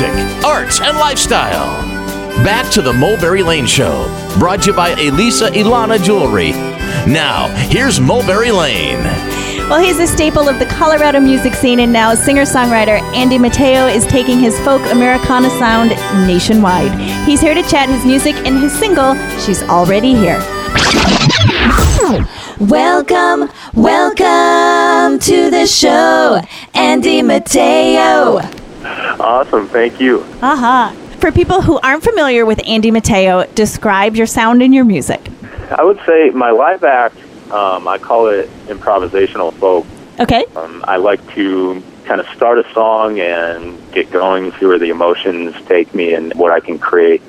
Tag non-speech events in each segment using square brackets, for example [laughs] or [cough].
music, arts, and lifestyle. Back to the Mulberry Lane Show, brought to you by Elisa Ilana Jewelry. Now, here's Mulberry Lane. Well, he's a staple of the Colorado music scene, and now singer songwriter Andy Matteo is taking his folk Americana sound nationwide. He's here to chat his music and his single, She's Already Here. Welcome, welcome to the show, Andy Matteo. Awesome, thank you. Aha. Uh-huh. For people who aren't familiar with Andy Matteo, describe your sound and your music. I would say my live act um, I call it improvisational folk. Okay. Um, I like to kind of start a song and get going, see where the emotions take me and what I can create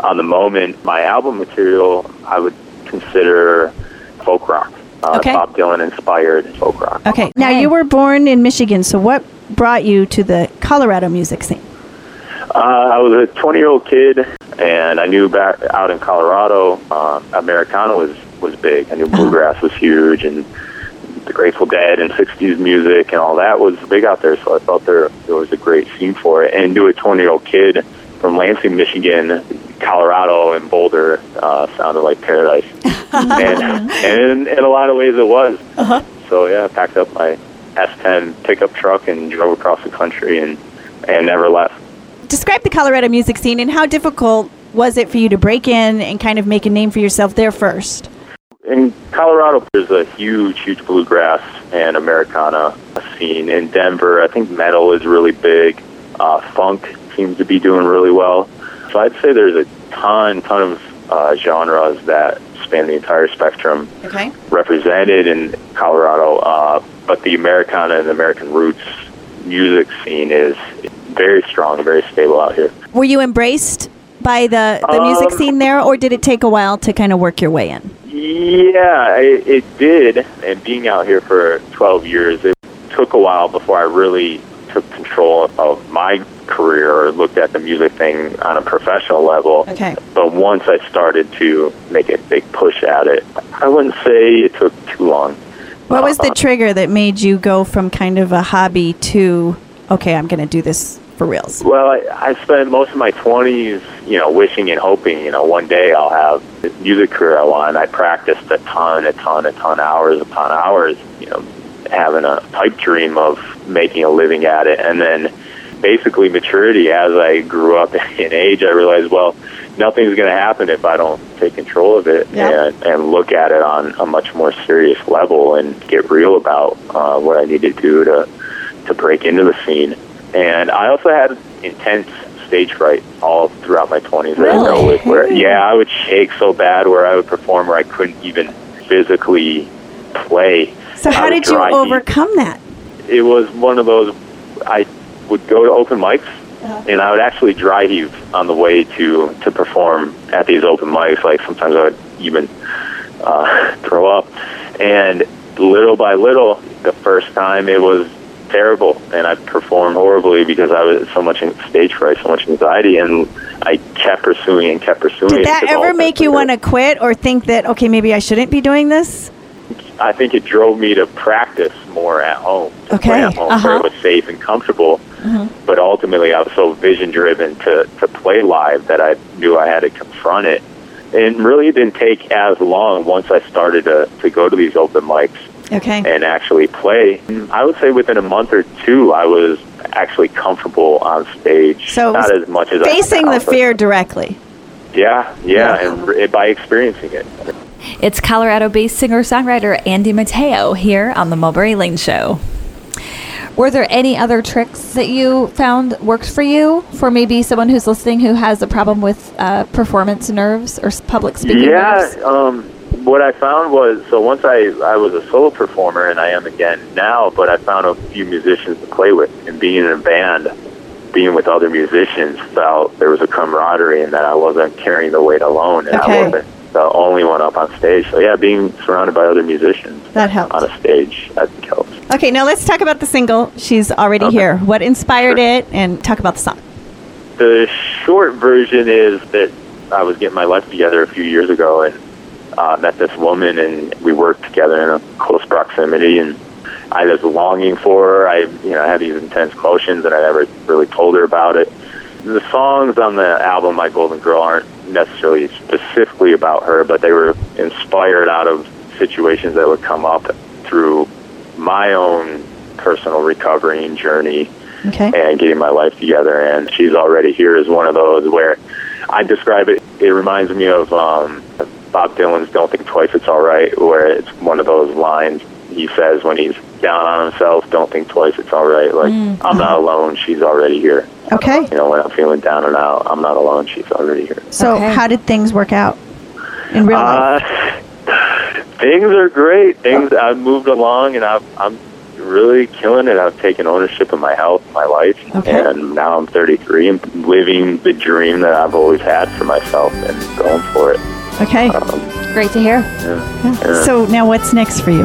on the moment. My album material, I would consider folk rock. Uh, okay. Bob Dylan inspired folk rock. Okay. Now, you were born in Michigan, so what brought you to the Colorado music scene? Uh, I was a 20 year old kid, and I knew back out in Colorado, uh, Americana was was big. I knew bluegrass was huge, and the Grateful Dead and '60s music and all that was big out there. So I thought there there was a great scene for it. And to a 20 year old kid from Lansing, Michigan, Colorado, and Boulder uh, sounded like paradise. [laughs] and and in, in a lot of ways it was. Uh-huh. So yeah, I packed up my S10 pickup truck and drove across the country and and never left. Describe the Colorado music scene and how difficult was it for you to break in and kind of make a name for yourself there first? in Colorado, there's a huge, huge bluegrass and Americana scene. In Denver, I think metal is really big. Uh, funk seems to be doing really well. So I'd say there's a ton, ton of uh, genres that span the entire spectrum okay. represented in Colorado. The Americana and American roots music scene is very strong, very stable out here. Were you embraced by the, the music Um, scene there, or did it take a while to kind of work your way in? Yeah, it, it did. And being out here for 12 years, it took a while before I really took control of my career or looked at the music thing on a professional level. Okay. But once I started to make a big push at it, I wouldn't say it took too long. What was the trigger that made you go from kind of a hobby to, okay, I'm going to do this for reals? Well, I, I spent most of my 20s, you know, wishing and hoping, you know, one day I'll have the music career I want. I practiced a ton, a ton, a ton, hours upon hours, you know, having a pipe dream of making a living at it. And then basically maturity as I grew up [laughs] in age, I realized, well, nothing's going to happen if I don't take control of it and, and look at it on a much more serious level and get real about uh, what I need to do to, to break into the scene. And I also had intense stage fright all throughout my 20s. that I Really? dealt with where, yeah, I would shake so bad where I would perform where I couldn't even physically play. So, how did you overcome that? It was one of those, I would go to open mics and I would actually dry heave on the way to, to perform at these open mics. Like sometimes I would even uh, [laughs] throw up. And little by little, the first time it was terrible and I performed horribly because I was so much in stage fright, so much anxiety, and I kept pursuing and kept pursuing. Did that ever make you want to quit or think that, okay, maybe I shouldn't be doing this? I think it drove me to practice more at home. to Okay, play at home where uh-huh. it was safe and comfortable. But ultimately, I was so vision driven to, to play live that I knew I had to confront it. And really, it didn't take as long once I started to, to go to these open mics Okay. and actually play. I would say within a month or two, I was actually comfortable on stage. So not as much as Facing I the fear directly. Yeah, yeah, and re- by experiencing it. It's Colorado based singer songwriter Andy Matteo here on the Mulberry Lane Show. Were there any other tricks that you found worked for you for maybe someone who's listening who has a problem with uh, performance nerves or public speaking nerves? Yeah, um, what I found was so once I I was a solo performer and I am again now, but I found a few musicians to play with and being in a band, being with other musicians felt there was a camaraderie and that I wasn't carrying the weight alone and Okay. I wasn't the only one up on stage. So yeah, being surrounded by other musicians That helped. on a stage I helps. Okay, now let's talk about the single. She's already Okay. here. What inspired Sure. it? And talk about the song. The short version is that I was getting my life together a few years ago and uh, met this woman, and we worked together in a close proximity. And I was longing for her. I, you know, I had these intense emotions, and I never really told her about it. the songs on the album My Golden Girl aren't necessarily specifically about her, but they were inspired out of situations that would come up through my own personal recovery and journey Okay. and getting my life together. And she's already here is one of those where I describe it. It reminds me of um, Bob Dylan's "Don't Think Twice, It's All Right," where it's one of those lines he says when he's down on himself, "Don't think twice, it's all right." Like I'm not alone. She's already here. Okay. You know, when I'm feeling down and out, I'm not alone. She's already here. So, Okay. how did things work out in real life? Uh, things are great. Things I've moved along, and I've, I'm really killing it. I've taken ownership of my health, my life, Okay. and now I'm 33 and living the dream that I've always had for myself and going for it. Okay. Um, Great to hear. yeah. So now, what's next for you?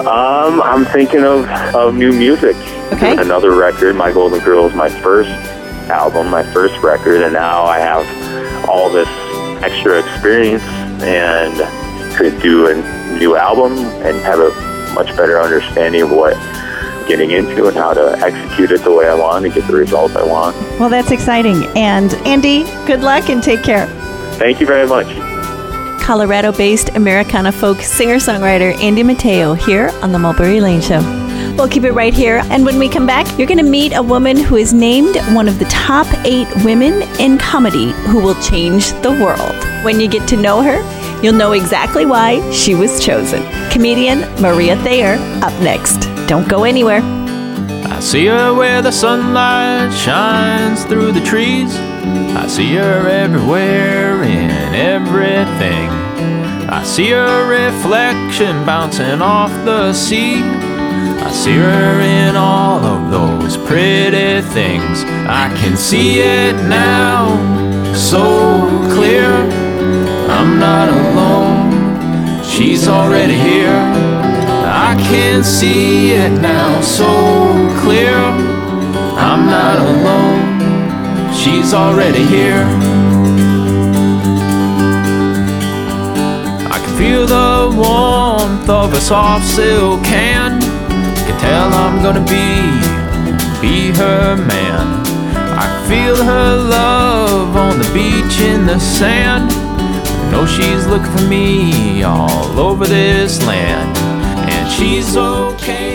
Um, I'm thinking of, of new music. Okay. Another record. My Golden Girl is my first album, my first record, and now I have all this extra experience and could do a new album and have a much better understanding of what getting into and how to execute it the way I want and get the results I want. Well, that's exciting. And Andy, good luck and take care. Thank you very much. Colorado based Americana folk singer songwriter Andy Matteo here on The Mulberry Lane Show. We'll keep it right here. And when we come back, you're going to meet a woman who is named one of the top eight women in comedy who will change the world. When you get to know her, you'll know exactly why she was chosen. Comedian Maria Thayer up next. Don't go anywhere. I see her where the sunlight shines through the trees. I see her everywhere in everything. I see her reflection bouncing off the sea. I see her in all of those pretty things. I can see it now, so clear. I'm not alone, she's already here. I can see it now so clear. I'm not alone, she's already here. I can feel the warmth of a soft silk hand. Can tell I'm gonna be, be her man. I can feel her love on the beach in the sand. Know she's looking for me all over this land. And she's okay